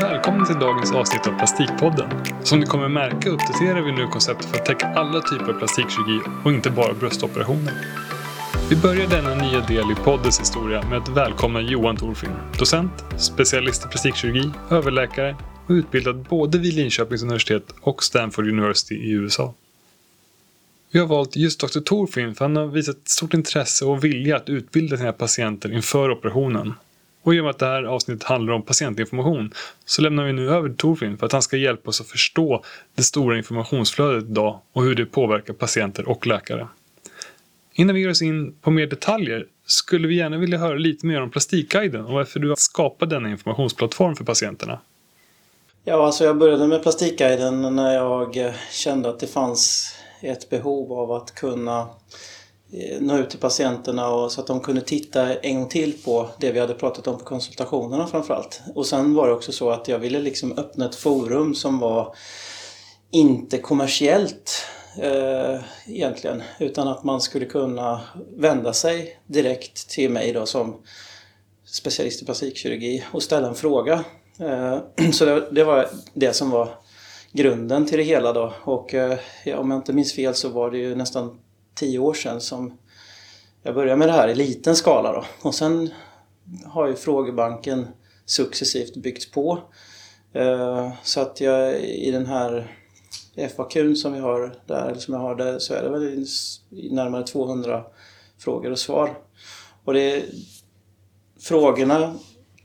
Välkommen till dagens avsnitt av Plastikpodden. Som du kommer märka uppdaterar vi nu konceptet för att täcka alla typer av plastikkirurgi och inte bara bröstoperationer. Vi börjar denna nya del i poddens historia med att välkomna Johan Thorfinn, docent, specialist i plastikkirurgi, överläkare och utbildad både vid Linköpings universitet och Stanford University i USA. Vi har valt just Dr. Thorfinn för han har visat stort intresse och vilja att utbilda sina patienter inför operationen. Och i och med att det här avsnittet handlar om patientinformation så lämnar vi nu över till Thorfinn för att han ska hjälpa oss att förstå det stora informationsflödet idag och hur det påverkar patienter och läkare. Innan vi ger oss in på mer detaljer skulle vi gärna vilja höra lite mer om Plastikguiden och varför du har skapat denna informationsplattform för patienterna. Ja, alltså jag började med Plastikguiden när jag kände att det fanns ett behov av att kunna eh, nå ut till patienterna och så att de kunde titta en gång till på det vi hade pratat om på konsultationerna framförallt. Och sen var det också så att jag ville liksom öppna ett forum som var inte kommersiellt eh, egentligen utan att man skulle kunna vända sig direkt till mig då som specialist i plastikkirurgi och ställa en fråga. Eh, så det, det, var det som var grunden till det hela då och eh, ja, om jag inte minns fel så var det ju nästan tio år sedan som jag började med det här i liten skala då och sen har ju frågebanken successivt byggts på. Eh, så att jag i den här FAQn som vi har där, eller som jag har där, så är det väl närmare 200 frågor och svar. Och det, frågorna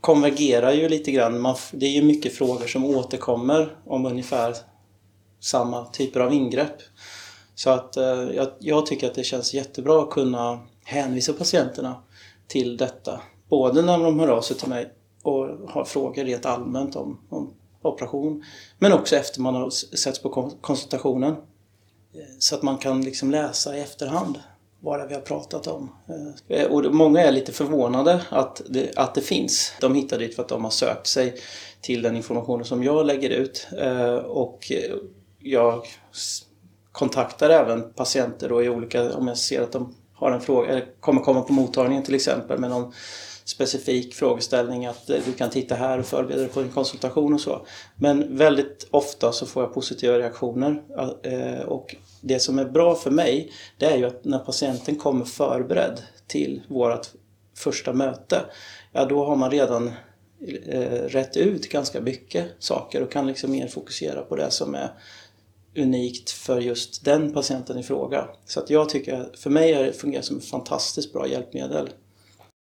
konvergerar ju lite grann. Man, det är ju mycket frågor som återkommer om ungefär samma typer av ingrepp. Så att eh, jag, jag, tycker att det känns jättebra att kunna hänvisa patienterna till detta. Både när de hör av sig till mig och har frågor rent allmänt om, om operation. Men också efter man har setts på konsultationen. Så att man kan liksom läsa i efterhand vad det vi har pratat om. Eh, och många är lite förvånade att det, att det finns. De hittar dit för att de har sökt sig till den informationen som jag lägger ut. Eh, och jag kontaktar även patienter då i olika, om jag ser att de har en fråga, eller kommer komma på mottagningen till exempel med någon specifik frågeställning att eh, du kan titta här och förbereda dig på en konsultation och så. Men väldigt ofta så får jag positiva reaktioner eh, och det som är bra för mig det är ju att när patienten kommer förberedd till vårt första möte, ja då har man redan eh, rätt ut ganska mycket saker och kan liksom mer fokusera på det som är unikt för just den patienten i fråga. Så att jag tycker, för mig har det som ett fantastiskt bra hjälpmedel.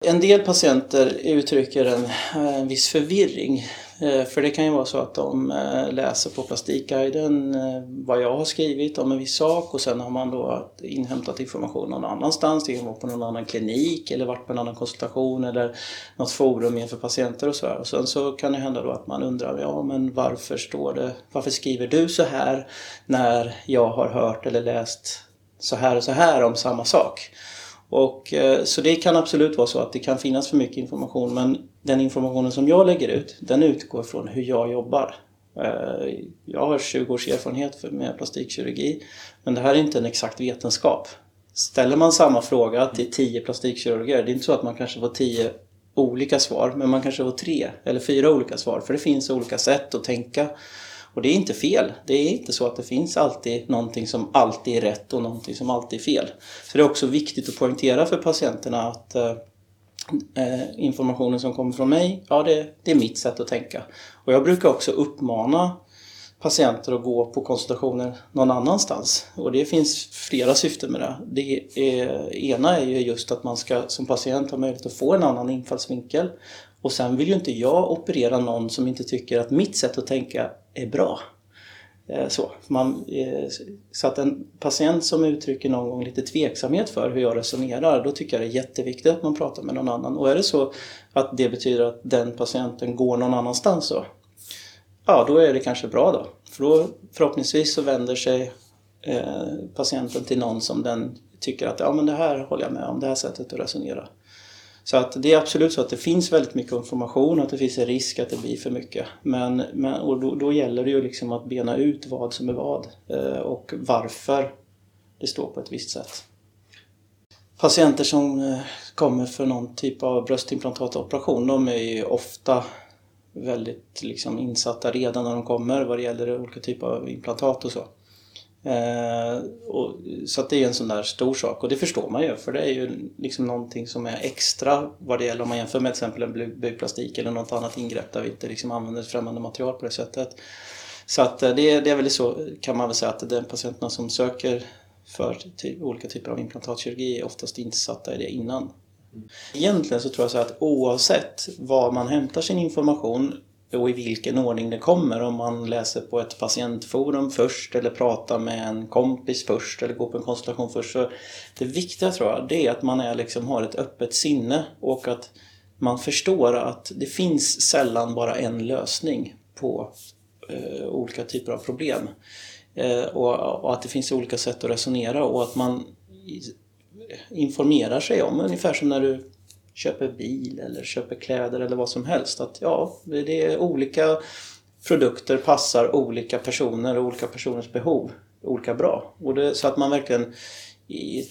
En del patienter uttrycker en, en viss förvirring. Eh, för det kan ju vara så att de eh, läser på Plastikguiden vad jag har skrivit om en viss sak och sen har man då inhämtat information någon annanstans. Det kan vara på någon annan klinik eller varit på en annan konsultation eller något forum inför patienter och så här. Och sen så kan det hända då att man undrar, ja men varför står det, varför skriver du så här när jag har hört eller läst så här och så här om samma sak? Och, eh, så det kan absolut vara så att det kan finnas för mycket information men den informationen som jag lägger ut den utgår från hur jag jobbar. Eh, jag har 20 års erfarenhet med plastikkirurgi men det här är inte en exakt vetenskap. Ställer man samma fråga till 10 plastikkirurger, det är inte så att man kanske får 10 olika svar men man kanske får tre eller fyra olika svar för det finns olika sätt att tänka och det är inte fel. Det är inte så att det finns alltid någonting som alltid är rätt och någonting som alltid är fel. Så det är också viktigt att poängtera för patienterna att eh, eh, informationen som kommer från mig, ja det, det är mitt sätt att tänka. Och jag brukar också uppmana patienter att gå på konsultationer någon annanstans. Och det finns flera syften med det. Det är, ena är ju just att man ska som patient ha möjlighet att få en annan infallsvinkel. Och sen vill ju inte jag operera någon som inte tycker att mitt sätt att tänka är bra. Eh, så, man, eh, så att en patient som uttrycker någon gång lite tveksamhet för hur jag resonerar, då tycker jag det är jätteviktigt att man pratar med någon annan. Och är det så att det betyder att den patienten går någon annanstans så, ja då är det kanske bra då. För då förhoppningsvis så vänder sig eh, patienten till någon som den tycker att ja men det här håller jag med om, det här sättet att resonera. Så att det är absolut så att det finns väldigt mycket information och att det finns en risk att det blir för mycket. Men, men och då, då gäller det ju liksom att bena ut vad som är vad eh, och varför det står på ett visst sätt. Patienter som eh, kommer för någon typ av bröstimplantatoperation, de är ju ofta väldigt liksom insatta redan när de kommer vad det gäller olika typer av implantat och så. Eh, och, så det är en sån där stor sak och det förstår man ju för det är ju liksom någonting som är extra vad det gäller om man jämför med till exempel en bukplastik eller något annat ingrepp där vi inte liksom använder främmande material på det sättet. Så att eh, det, det är väl så kan man väl säga att de patienterna som söker för ty olika typer av implantatkirurgi är oftast insatta i det innan. Egentligen så tror jag så att oavsett var man hämtar sin information och i vilken ordning det kommer, om man läser på ett patientforum först eller pratar med en kompis först eller går på en konsultation först. Så det viktiga tror jag, det är att man är liksom har ett öppet sinne och att man förstår att det finns sällan bara en lösning på eh, olika typer av problem. Eh, och, och, att det finns olika sätt att resonera och att man informerar sig om, ungefär som när du köper bil eller köper kläder eller vad som helst. Att ja, det är olika produkter passar olika personer och olika personers behov olika bra. Och det, så att man verkligen i,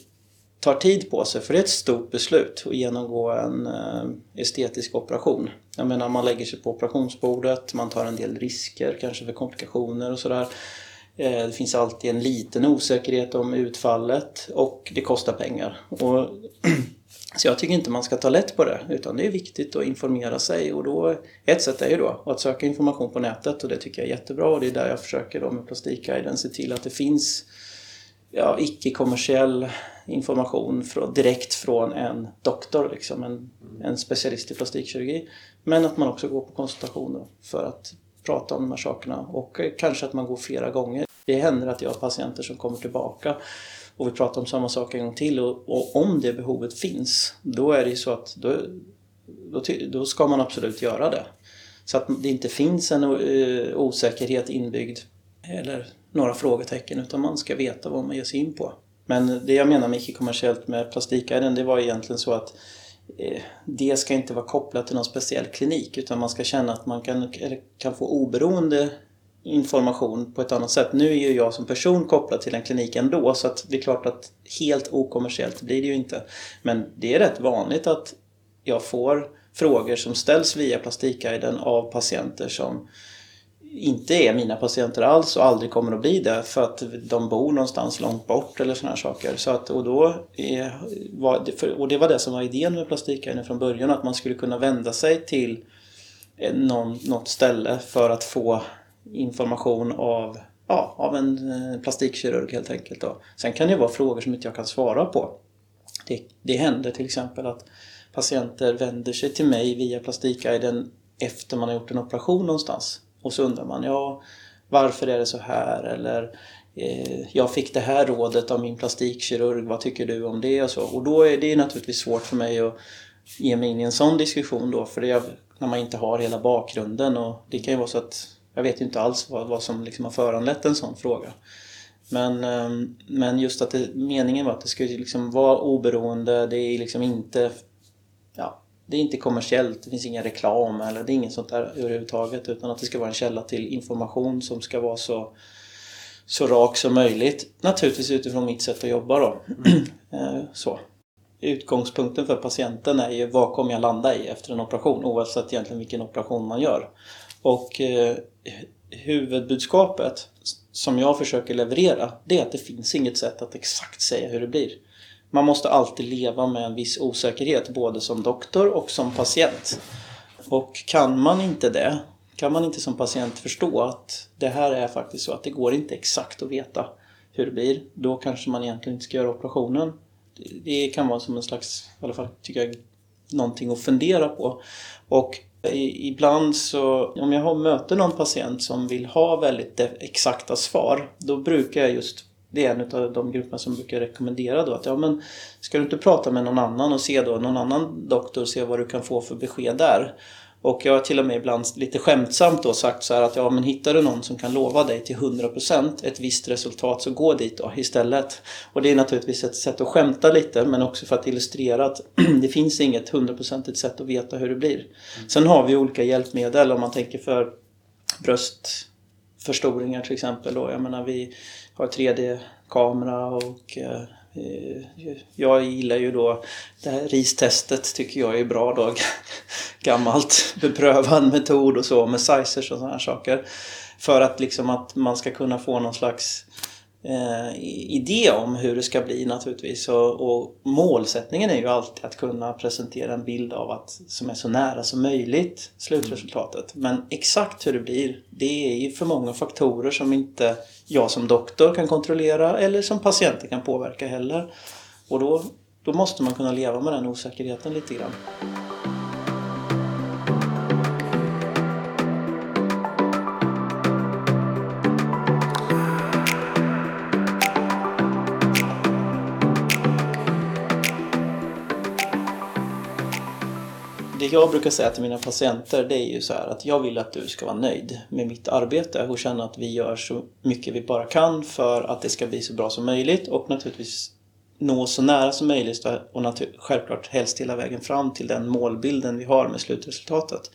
tar tid på sig, för det är ett stort beslut att genomgå en eh, estetisk operation. Jag menar, man lägger sig på operationsbordet, man tar en del risker, kanske för komplikationer och sådär. Eh, det finns alltid en liten osäkerhet om utfallet och det kostar pengar. Och så jag tycker inte man ska ta lätt på det utan det är viktigt att informera sig och då ett sätt är ju då att söka information på nätet och det tycker jag är jättebra och det är där jag försöker då med Plastikguiden se till att det finns ja, icke-kommersiell information från, direkt från en doktor, liksom, en, en specialist i plastikkirurgi. Men att man också går på konsultationer för att prata om de här sakerna och kanske att man går flera gånger. Det händer att jag har patienter som kommer tillbaka och vi pratar om samma sak en gång till och, och om det behovet finns då är det ju så att då, då, då, ska man absolut göra det. Så att det inte finns en uh, osäkerhet inbyggd eller några frågetecken utan man ska veta vad man ger sig in på. Men det jag menar med icke-kommersiellt med Plastikguiden det var egentligen så att eh, det ska inte vara kopplat till någon speciell klinik utan man ska känna att man kan, kan få oberoende information på ett annat sätt. Nu är ju jag som person kopplad till en klinik ändå så att det är klart att helt okommersiellt blir det ju inte. Men det är rätt vanligt att jag får frågor som ställs via Plastikguiden av patienter som inte är mina patienter alls och aldrig kommer att bli det för att de bor någonstans långt bort eller sådana saker. Så att, och, då är, och det var det som var idén med Plastikguiden från början, att man skulle kunna vända sig till någon, något ställe för att få information av, ja, av en eh, plastikkirurg helt enkelt. Då. Sen kan det vara frågor som inte jag kan svara på. Det, det händer till exempel att patienter vänder sig till mig via Plastikguiden efter man har gjort en operation någonstans. Och så undrar man, ja varför är det så här? Eller eh, jag fick det här rådet av min plastikkirurg, vad tycker du om det? Och, så. och då är det naturligtvis svårt för mig att ge mig in i en sån diskussion då, för det är när man inte har hela bakgrunden och det kan ju vara så att jag vet ju inte alls vad, vad som liksom har föranlett en sån fråga. Men, ehm, men just att det, meningen var att det skulle liksom vara oberoende, det är liksom inte ja, det är inte kommersiellt, det finns ingen reklam eller det är inget sånt där överhuvudtaget utan att det ska vara en källa till information som ska vara så, så rak som möjligt. Naturligtvis utifrån mitt sätt att jobba då. Mm. så. Utgångspunkten för patienten är ju vad kommer jag landa i efter en operation oavsett egentligen vilken operation man gör. Och eh, huvudbudskapet som jag försöker leverera det är att det finns inget sätt att exakt säga hur det blir. Man måste alltid leva med en viss osäkerhet både som doktor och som patient. Och kan man inte det, kan man inte som patient förstå att det här är faktiskt så att det går inte exakt att veta hur det blir, då kanske man egentligen inte ska göra operationen. Det kan vara som en slags, i alla fall tycker jag, någonting att fundera på. Och Ibland så, om jag har möter någon patient som vill ha väldigt exakta svar, då brukar jag just det är en av de grupperna som brukar rekommendera då att ja men ska du inte prata med någon annan och se då någon annan doktor och se vad du kan få för besked där. Och jag har till och med ibland lite skämtsamt då sagt så här att ja men hittar du någon som kan lova dig till 100% ett visst resultat så gå dit då istället. Och det är naturligtvis ett sätt att skämta lite men också för att illustrera att det finns inget 100% sätt att veta hur det blir. Mm. Sen har vi olika hjälpmedel om man tänker för bröstförstoringar till exempel. Då. Jag menar vi har 3D kamera och eh, Eh, jag gillar ju då det här ristestet tycker jag är bra då. Gammalt beprövad metod och så med sizers och sådana här saker. För att liksom att man ska kunna få någon slags eh, idé om hur det ska bli naturligtvis. Och, och, målsättningen är ju alltid att kunna presentera en bild av att som är så nära som möjligt slutresultatet. Men exakt hur det blir, det är ju för många faktorer som inte jag som doktor kan kontrollera eller som patienten kan påverka heller. Och då, då måste man kunna leva med den osäkerheten lite grann. Det jag brukar säga till mina patienter det är ju så här att jag vill att du ska vara nöjd med mitt arbete och känna att vi gör så mycket vi bara kan för att det ska bli så bra som möjligt och naturligtvis nå så nära som möjligt och självklart helst hela vägen fram till den målbilden vi har med slutresultatet.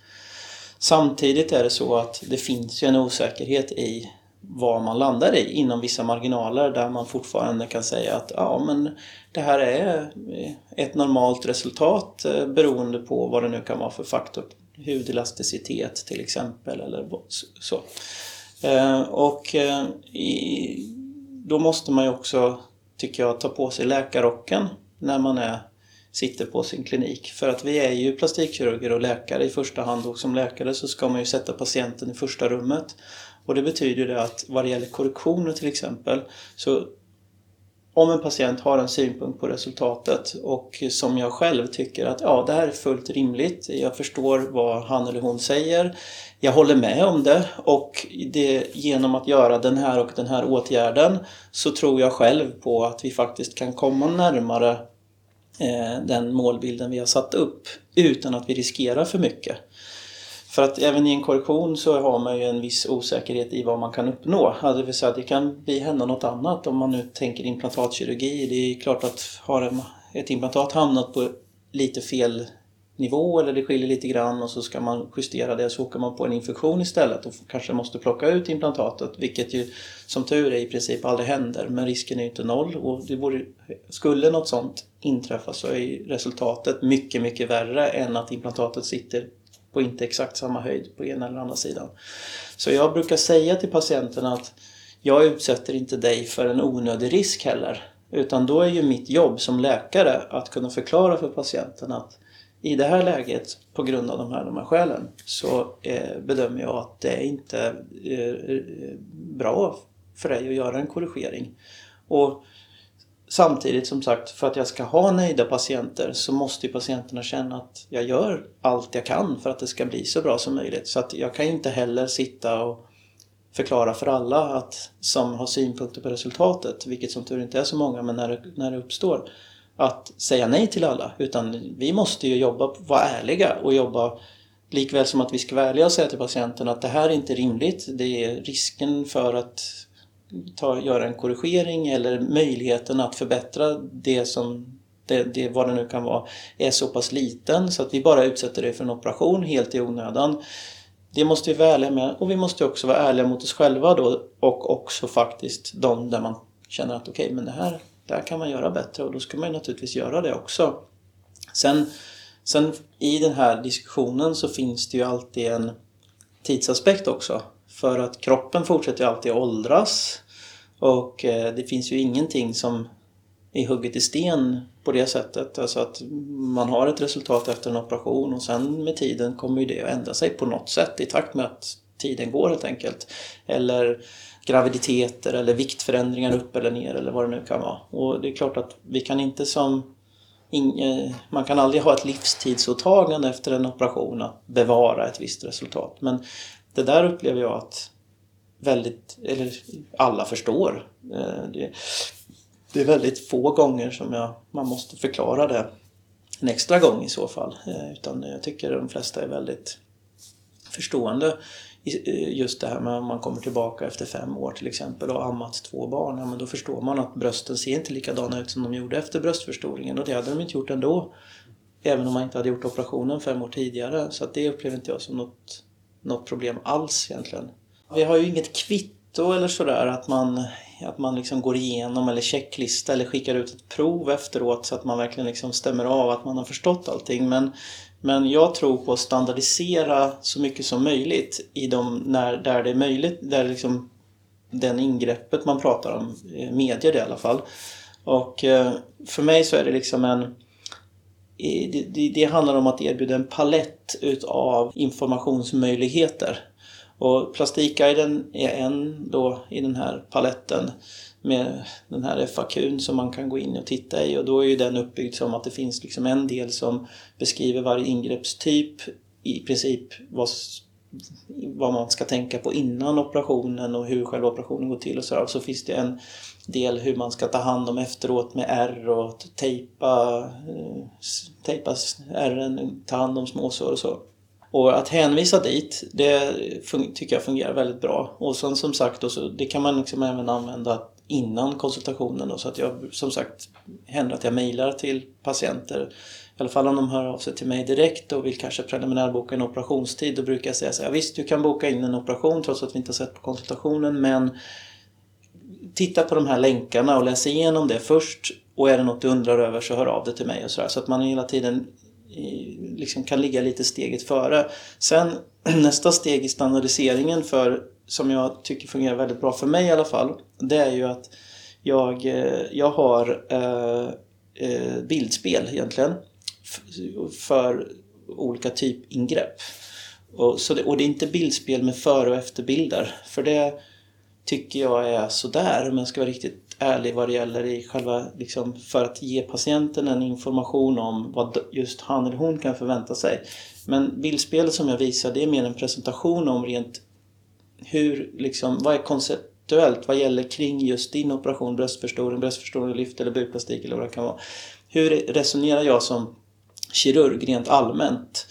Samtidigt är det så att det finns ju en osäkerhet i vad man landar i inom vissa marginaler där man fortfarande kan säga att ja men det här är eh, ett normalt resultat eh, beroende på vad det nu kan vara för faktor. Hudelasticitet till exempel eller så. Eh, och då måste man ju också, tycker jag, ta på sig läkarrocken när man är, sitter på sin klinik. För att vi är ju plastikkirurger och läkare i första hand och som läkare så ska man ju sätta patienten i första rummet. Och det betyder det att vad det gäller korrektioner till exempel så om en patient har en synpunkt på resultatet och som jag själv tycker att ja, det här är fullt rimligt, jag förstår vad han eller hon säger, jag håller med om det och det, genom att göra den här och den här åtgärden så tror jag själv på att vi faktiskt kan komma närmare eh, den målbilden vi har satt upp utan att vi riskerar för mycket. För att även i en korrektion så har man ju en viss osäkerhet i vad man kan uppnå. Alltså, det vill säga att det kan bli hända något annat om man nu tänker implantatkirurgi. Det är klart att har ett implantat hamnat på lite fel nivå eller det skiljer lite grann och så ska man justera det så åker man på en infektion istället och kanske måste plocka ut implantatet vilket ju som tur är i princip aldrig händer men risken är ju inte noll och det vore, skulle något sånt inträffa så är resultatet mycket mycket värre än att implantatet sitter på inte exakt samma höjd på ena eller andra sidan. Så jag brukar säga till patienten att jag utsätter inte dig för en onödig risk heller. Utan då är ju mitt jobb som läkare att kunna förklara för patienten att i det här läget, på grund av de här, de här skälen, så eh, bedömer jag att det är inte är eh, bra för dig att göra en korrigering. Och Samtidigt som sagt, för att jag ska ha nöjda patienter så måste ju patienterna känna att jag gör allt jag kan för att det ska bli så bra som möjligt. Så att jag kan inte heller sitta och förklara för alla att, som har synpunkter på resultatet, vilket som tur inte är så många, men när det, när det uppstår, att säga nej till alla. Utan vi måste ju jobba, vara ärliga och jobba likväl som att vi ska vara ärliga och säga till patienten att det här är inte rimligt. Det är risken för att ta, göra en korrigering eller möjligheten att förbättra det som det, det, vad det nu kan vara, är så pass liten så att vi bara utsätter det för en operation helt i onödan. Det måste vi vara ärliga med och vi måste också vara ärliga mot oss själva då och också faktiskt de där man känner att okej, okay, men det här, det här kan man göra bättre och då ska man ju naturligtvis göra det också. Sen, sen i den här diskussionen så finns det ju alltid en tidsaspekt också. För att kroppen fortsätter ju alltid att åldras. Och eh, det finns ju ingenting som är hugget i sten på det sättet. Alltså att man har ett resultat efter en operation och sen med tiden kommer ju det att ändra sig på något sätt i takt med att tiden går helt enkelt. Eller graviditeter eller viktförändringar upp eller ner eller vad det nu kan vara. Och det är klart att vi kan inte som eh, man kan aldrig ha ett livstidsåtagande efter en operation att bevara ett visst resultat. Men det där upplever jag att väldigt, eller alla förstår. Eh, det, det är väldigt få gånger som jag, man måste förklara det en extra gång i så fall. Eh, utan jag tycker de flesta är väldigt förstående. Eh, just det här med om man kommer tillbaka efter fem år till exempel och har ammat två barn. Ja, men då förstår man att brösten ser inte likadana ut som de gjorde efter bröstförstoringen och det hade de inte gjort ändå. Även om man inte hade gjort operationen fem år tidigare. Så att det upplever inte jag som något, något problem alls egentligen. Vi har ju inget kvitto eller sådär att man, att man liksom går igenom eller checklista eller skickar ut ett prov efteråt så att man verkligen liksom stämmer av att man har förstått allting. Men, men jag tror på att standardisera så mycket som möjligt i de, när, där det är möjligt, där liksom den ingreppet man pratar om eh, medger det i alla fall. Och eh, för mig så är det liksom en det, det, det handlar om att erbjuda en palett utav informationsmöjligheter. Och Plastikguiden är en då i den här paletten med den här FAQn som man kan gå in och titta i och då är ju den uppbyggd som att det finns liksom en del som beskriver varje ingreppstyp i princip vad, vad man ska tänka på innan operationen och hur själva operationen går till och så. Och så finns det en del hur man ska ta hand om efteråt med R och tejpa, eh, tejpa ärren, ta hand om småsår och så. Och att hänvisa dit, det tycker jag fungerar väldigt bra. Och sen som sagt, så, det kan man liksom även använda innan konsultationen. Då, så att jag som sagt händer att jag mejlar till patienter. I alla fall om de hör av sig till mig direkt och vill kanske preliminärboka en operationstid. Då brukar jag säga så här, visst du kan boka in en operation trots att vi inte har sett på konsultationen men titta på de här länkarna och läs igenom det först. Och är det något du undrar över så hör av dig till mig och sådär. Så att man hela tiden liksom kan ligga lite steget före. Sen nästa steg i standardiseringen för, som jag tycker fungerar väldigt bra för mig i alla fall, det är ju att jag, eh, jag har eh, eh bildspel egentligen för olika typ ingrepp. Och, så det, och det är inte bildspel med före och efterbilder. För det tycker jag är sådär om jag ska vara riktigt ärlig vad det gäller i själva, liksom, för att ge patienten en information om vad just han eller hon kan förvänta sig. Men bildspelet som jag visar det är mer en presentation om rent hur, liksom, vad är konceptuellt, vad gäller kring just din operation, bröstförstoring, bröstförstoring, lyft eller bukplastik eller vad det kan vara. Hur resonerar jag som kirurg rent allmänt?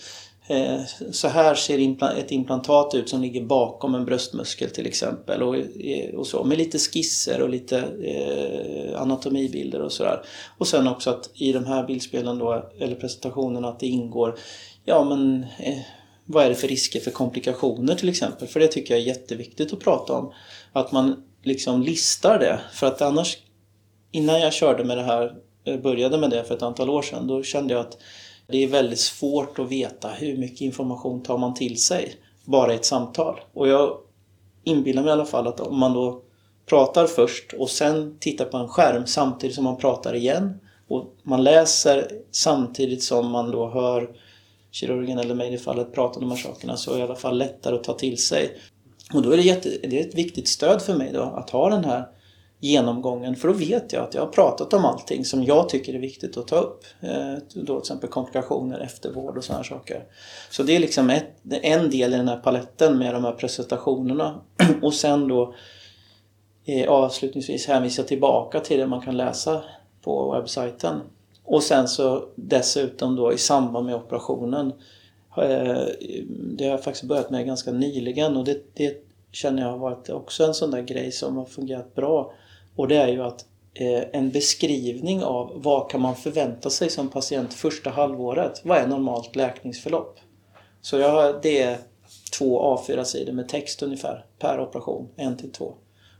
Eh, så här ser ett implantat ut som ligger bakom en bröstmuskel till exempel. Och, eh, och så, med lite skisser och lite eh, anatomibilder och sådär. Och sen också att i de här bildspelen då, eller presentationerna, att det ingår Ja men eh, vad är det för risker för komplikationer till exempel? För det tycker jag är jätteviktigt att prata om. Att man liksom listar det. För att annars, innan jag körde med det här, eh, började med det för ett antal år sedan, då kände jag att det är väldigt svårt att veta hur mycket information tar man till sig bara i ett samtal. Och jag inbillar mig i alla fall att om man då pratar först och sen tittar på en skärm samtidigt som man pratar igen och man läser samtidigt som man då hör kirurgen eller mig i det fallet prata om de här sakerna så är det i alla fall lättare att ta till sig. Och då är det, jätte, det är ett viktigt stöd för mig då att ha den här genomgången för då vet jag att jag har pratat om allting som jag tycker är viktigt att ta upp. Eh, då till exempel komplikationer, eftervård och sådana saker. Så det är liksom ett, en del i den här paletten med de här presentationerna. Och sen då eh, avslutningsvis hänvisa tillbaka till det man kan läsa på webbsajten. Och sen så dessutom då i samband med operationen. Eh, det har jag faktiskt börjat med ganska nyligen och det, det känner jag har varit också en sån där grej som har fungerat bra. Och det är ju att eh, en beskrivning av vad kan man förvänta sig som patient första halvåret. Vad är normalt läkningsförlopp? Så jag har, det är två A4-sidor med text ungefär per operation, en till två.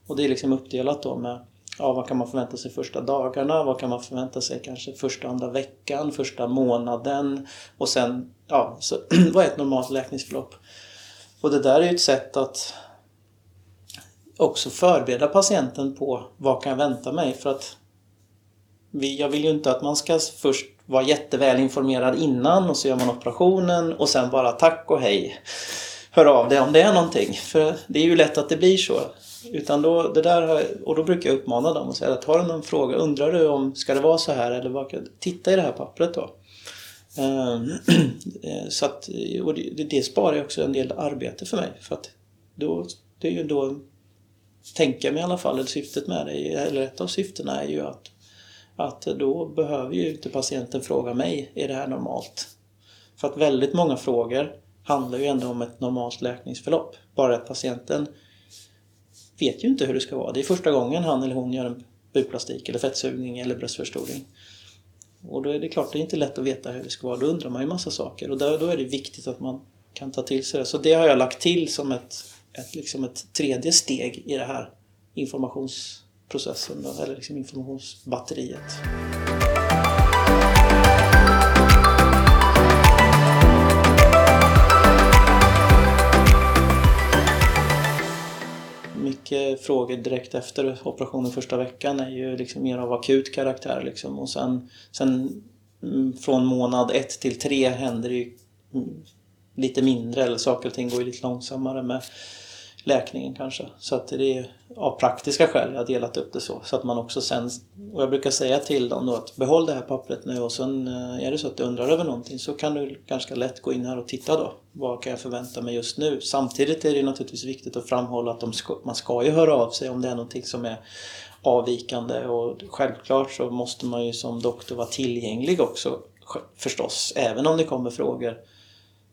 Och det är liksom uppdelat då med ja, vad kan man förvänta sig första dagarna, vad kan man förvänta sig kanske första andra veckan, första månaden och sen, ja, så, vad är ett normalt läkningsförlopp? Och det där är ju ett sätt att också förbereda patienten på vad kan jag vänta mig för att vi, jag vill ju inte att man ska först vara jätteväl informerad innan och så gör man operationen och sen bara tack och hej. Hör av dig om det är någonting. För det är ju lätt att det blir så. Utan då, det där, och då brukar jag uppmana dem och säga att har du någon fråga, undrar du om ska det vara så här eller vad, titta i det här pappret då. Ehm, så att, och det, det sparar ju också en del arbete för mig. För att då, det är ju då tänka mig i alla fall, eller syftet med det, eller ett av syftena är ju att, att då behöver ju inte patienten fråga mig, är det här normalt? För att väldigt många frågor handlar ju ändå om ett normalt läkningsförlopp. Bara att patienten vet ju inte hur det ska vara. Det är första gången han eller hon gör en bukplastik eller fettsugning eller bröstförstoring. Och då är det klart, det är inte lätt att veta hur det ska vara. Då undrar man ju massa saker och då är det viktigt att man kan ta till sig det. Så det har jag lagt till som ett ett, liksom ett tredje steg i det här informationsprocessen eller liksom informationsbatteriet. Mycket frågor direkt efter operationen första veckan är ju liksom mer av akut karaktär liksom. och sen, sen mm, från månad ett till tre händer det ju mm, lite mindre eller saker och ting går ju lite långsammare med läkningen kanske. Så att det är av praktiska skäl jag har delat upp det så. Så att man också sen, och jag brukar säga till dem då att behåll det här pappret nu och sen eh, är det så att du undrar över någonting så kan du ganska lätt gå in här och titta då. Vad kan jag förvänta mig just nu? Samtidigt är det naturligtvis viktigt att framhålla att ska, man ska ju höra av sig om det är någonting som är avvikande och självklart så måste man ju som doktor vara tillgänglig också förstås, även om det kommer frågor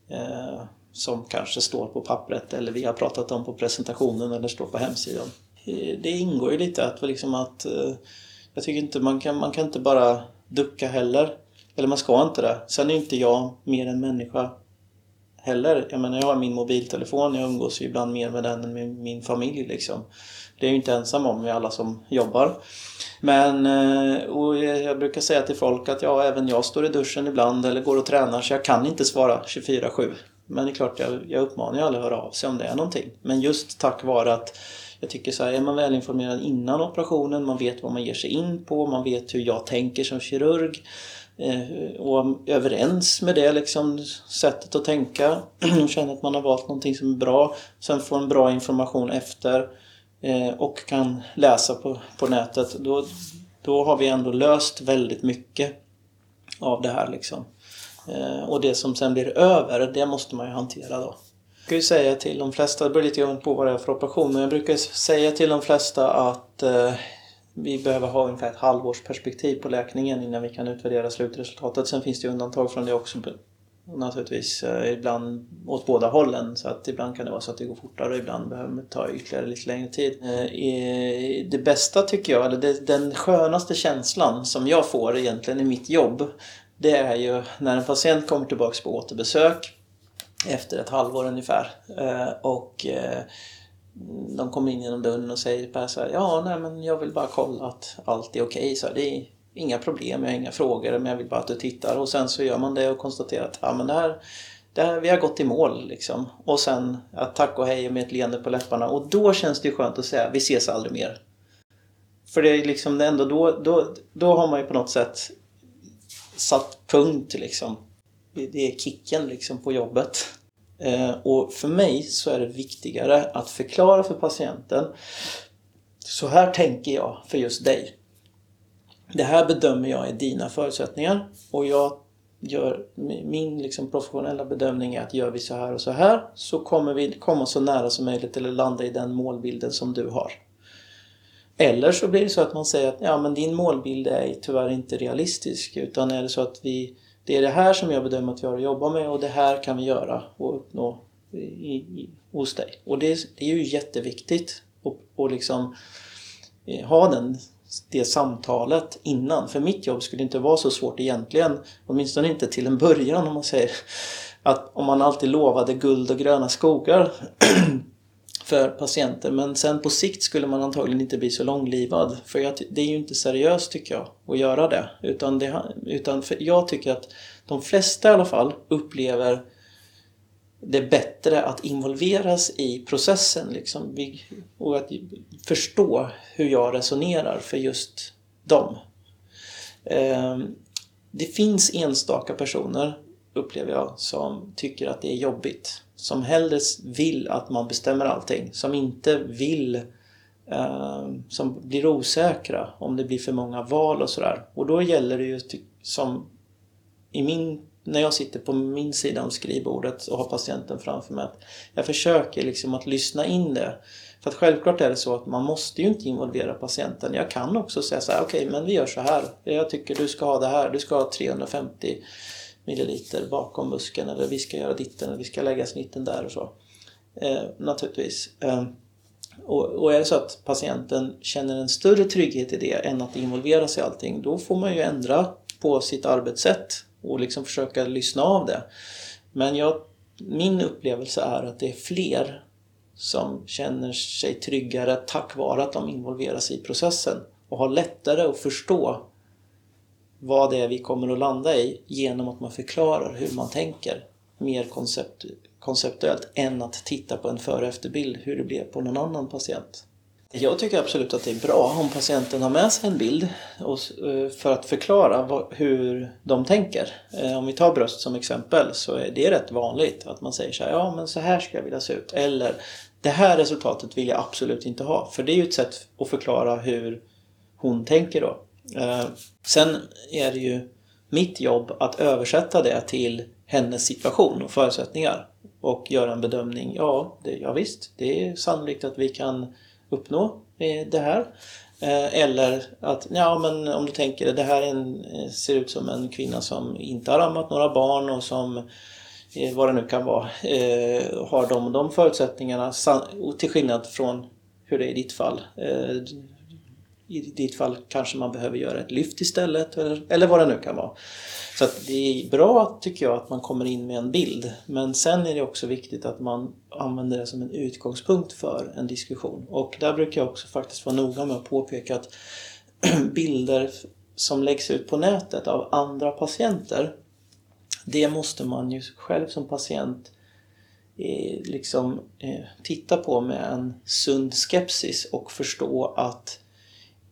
eh, som kanske står på pappret eller vi har pratat om på presentationen eller står på hemsidan. Eh, det ingår ju lite att, liksom att eh, jag tycker inte man kan, man kan inte bara ducka heller. Eller man ska inte det. Sen är inte jag mer än människa heller. Jag menar jag har min mobiltelefon, jag umgås ju ibland mer med den än med min familj liksom. Det är jag ju inte ensam om vi alla som jobbar. Men eh, och jag brukar säga till folk att ja, även jag står i duschen ibland eller går och tränar så jag kan inte svara 24-7. Men det är klart, jag, jag uppmanar ju alla att höra av sig om det är någonting. Men just tack vare att jag tycker så här, är man välinformerad innan operationen, man vet vad man ger sig in på, man vet hur jag tänker som kirurg eh, och och överens med det liksom, sättet att tänka och känner att man har valt någonting som är bra. Sen får en bra information efter eh, och kan läsa på, på nätet. Då, då har vi ändå löst väldigt mycket av det här liksom. Eh, och det som sen blir över, det måste man ju hantera då. Jag brukar ju säga till de flesta, det beror lite grann på vad det är för operation, men jag brukar säga till de flesta att eh, vi behöver ha ungefär ett halvårs perspektiv på läkningen innan vi kan utvärdera slutresultatet. Sen finns det undantag från det också naturligtvis eh, ibland åt båda hållen så att ibland kan det vara så att det går fortare och ibland behöver det ta ytterligare lite längre tid. Eh, det bästa tycker jag, eller den skönaste känslan som jag får egentligen i mitt jobb det är ju när en patient kommer tillbaks på återbesök efter ett halvår ungefär eh, och eh, de kommer in genom dörren och säger bara så här, ja nej men jag vill bara kolla att allt är okej. Okay. det är inga problem, jag har inga frågor men jag vill bara att du tittar och sen så gör man det och konstaterar att ja, men det här, det här, vi har gått i mål liksom. Och sen att tack och hej med ett leende på läpparna och då känns det skönt att säga vi ses aldrig mer. För det är liksom ändå då, då, då har man ju på något sätt satt punkt liksom. Det är kicken liksom på jobbet. Eh, och för mig så är det viktigare att förklara för patienten så här tänker jag för just dig. Det här bedömer jag är dina förutsättningar och jag gör min liksom professionella bedömning är att gör vi så här och så här så kommer vi komma så nära som möjligt eller landa i den målbilden som du har. Eller så blir det så att man säger att ja, men din målbild är tyvärr inte realistisk utan är det så att vi, det är det här som jag bedömer att vi har att jobba med och det här kan vi göra och uppnå i, i, hos dig. Och det, det är ju jätteviktigt att liksom eh, ha den, det samtalet innan. För mitt jobb skulle inte vara så svårt egentligen, åtminstone inte till en början om man säger att om man alltid lovade guld och gröna skogar för patienter. Men sen på sikt skulle man antagligen inte bli så långlivad. För jag, det är ju inte seriöst tycker jag att göra det. Utan, det, utan jag tycker att de flesta i alla fall upplever det bättre att involveras i processen liksom, och att förstå hur jag resonerar för just dem. Ehm, det finns enstaka personer, upplever jag, som tycker att det är jobbigt som hellre vill att man bestämmer allting. Som inte vill eh, som blir osäkra om det blir för många val och sådär. Och då gäller det ju som i min, när jag sitter på min sida om skrivbordet och har patienten framför mig. Att jag försöker liksom att lyssna in det. För att självklart är det så att man måste ju inte involvera patienten. Jag kan också säga så här, okej okay, men vi gör så här. Jag tycker du ska ha det här, du ska ha 350 milliliter bakom muskeln eller vi ska göra ditten eller vi ska lägga snitten där och så. Eh, naturligtvis. Eh, och, och, är det så att patienten känner en större trygghet i det än att involvera sig i allting, då får man ju ändra på sitt arbetssätt och liksom försöka lyssna av det. Men jag, min upplevelse är att det är fler som känner sig tryggare tack vare att de involveras i processen och har lättare att förstå vad det är vi kommer att landa i genom att man förklarar hur man tänker mer koncept, konceptuellt än att titta på en före och efterbild hur det blev på någon annan patient. Jag tycker absolut att det är bra om patienten har med sig en bild eh, för att förklara hur de tänker. Eh, om vi tar bröst som exempel så är det rätt vanligt att man säger så här, ja men så här ska jag vilja se ut. Eller det här resultatet vill jag absolut inte ha. För det är ju ett sätt att förklara hur hon tänker då. Eh, sen är det ju mitt jobb att översätta det till hennes situation och förutsättningar och göra en bedömning. Ja, det, ja visst, det är sannolikt att vi kan uppnå eh, det här. Eh, eller att, ja men om du tänker det här en, eh, ser ut som en kvinna som inte har ammat några barn och som vad det nu kan vara, har de och de förutsättningarna till skillnad från hur det är i ditt fall. I ditt fall kanske man behöver göra ett lyft istället eller, eller vad det nu kan vara. Så det är bra tycker jag att man kommer in med en bild. Men sen är det också viktigt att man använder det som en utgångspunkt för en diskussion. Och där brukar jag också faktiskt vara noga med att påpeka att bilder som läggs ut på nätet av andra patienter det måste man ju själv som patient eh, liksom eh, titta på med en sund skepsis och förstå att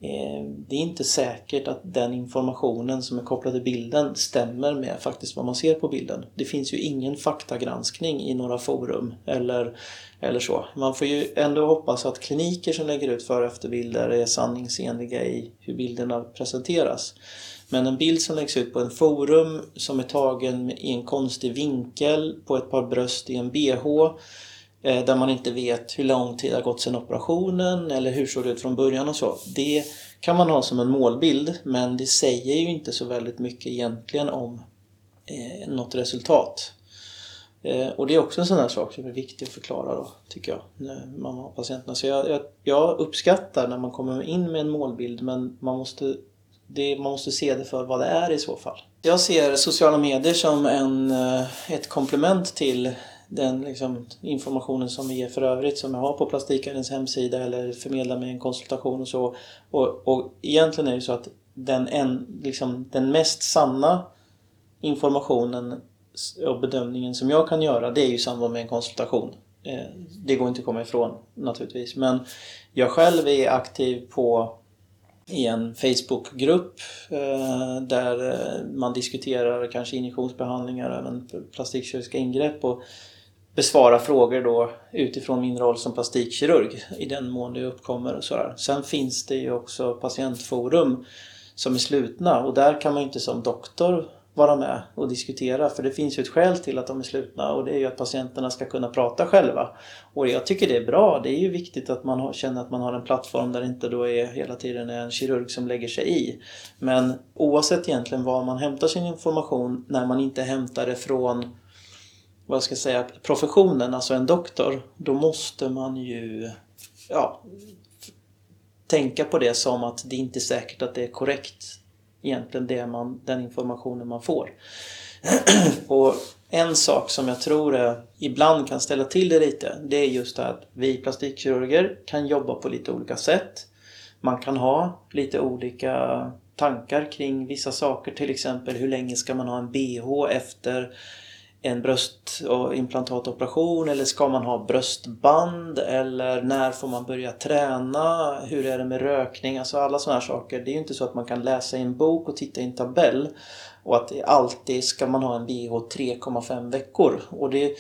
Eh, det är inte säkert att den informationen som är kopplad till bilden stämmer med faktiskt vad man ser på bilden. Det finns ju ingen faktagranskning i några forum eller, eller så. Man får ju ändå hoppas att kliniker som lägger ut före och efterbilder är sanningsenliga i hur bilderna presenteras. Men en bild som läggs ut på en forum som är tagen i en konstig vinkel på ett par bröst i en bh Eh, där man inte vet hur lång tid det har gått sedan operationen eller hur såg det ut från början och så. Det kan man ha som en målbild men det säger ju inte så väldigt mycket egentligen om eh, något resultat. Eh, och det är också en sån här sak som är viktig att förklara då, tycker jag, när man har patienterna. Så jag, jag, jag uppskattar när man kommer in med en målbild men man måste, det, man måste se det för vad det är i så fall. Jag ser sociala medier som en, eh, ett komplement till den liksom, informationen som vi ger för övrigt som jag har på Plastikguidens hemsida eller förmedlar med en konsultation och så. Och, och egentligen är det så att den, en, liksom, den mest sanna informationen och bedömningen som jag kan göra det är ju i samband med en konsultation. Eh, det går inte att komma ifrån naturligtvis. Men jag själv är aktiv på i en Facebookgrupp eh, där eh, man diskuterar kanske injektionsbehandlingar, även plastikkirurgiska ingrepp och besvara frågor då utifrån min roll som plastikkirurg i den mån det uppkommer och sådär. Sen finns det ju också patientforum som är slutna och där kan man inte som doktor vara med och diskutera för det finns ju ett skäl till att de är slutna och det är ju att patienterna ska kunna prata själva. Och jag tycker det är bra. Det är ju viktigt att man känner att man har en plattform där det inte då är hela tiden är en kirurg som lägger sig i. Men oavsett egentligen var man hämtar sin information när man inte hämtar det från vad ska jag säga, professionen, alltså en doktor, då måste man ju ja, tänka på det som att det inte är säkert att det är korrekt egentligen det man, den informationen man får. och en sak som jag tror är, ibland kan ställa till det lite, det är just att vi plastikkirurger kan jobba på lite olika sätt. Man kan ha lite olika tankar kring vissa saker, till exempel hur länge ska man ha en bh efter en bröstimplantatoperation eller ska man ha bröstband eller när får man börja träna? Hur är det med rökning? Alltså alla sådana här saker. Det är ju inte så att man kan läsa i en bok och titta i en tabell och att alltid ska man ha en BH 3,5 veckor. Och det,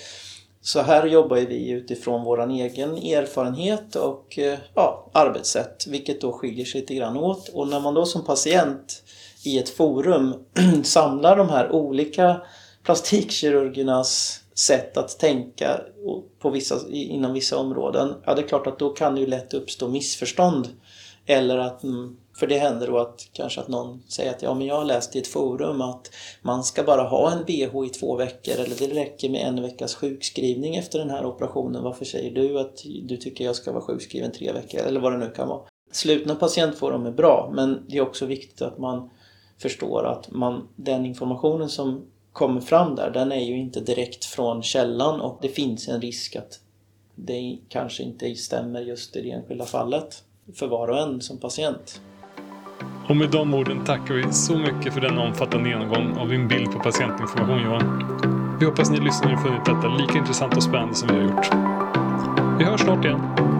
så här jobbar vi utifrån vår egen erfarenhet och eh, ja, arbetssätt vilket då skiljer sig lite grann åt. Och när man då som patient i ett forum samlar de här olika plastikkirurgernas sätt att tänka på vissa, inom vissa områden, ja det är klart att då kan det ju lätt uppstå missförstånd. Eller att, mm, för det händer då att kanske att någon säger att ja men jag har läst i ett forum att man ska bara ha en bh i två veckor eller det räcker med en veckas sjukskrivning efter den här operationen. Varför säger du att du tycker jag ska vara sjukskriven tre veckor eller vad det nu kan vara. Slutna patientforum är bra men det är också viktigt att man förstår att man, den informationen som kommer fram där, den är ju inte direkt från källan och det finns en risk att det kanske inte stämmer just i det enskilda fallet för var och en som patient. Och med de orden tackar vi så mycket för den omfattande genomgång av din bild på patientinformation Johan. Vi hoppas ni lyssnare funnit detta lika intressant och spännande som vi har gjort. Vi hörs snart igen.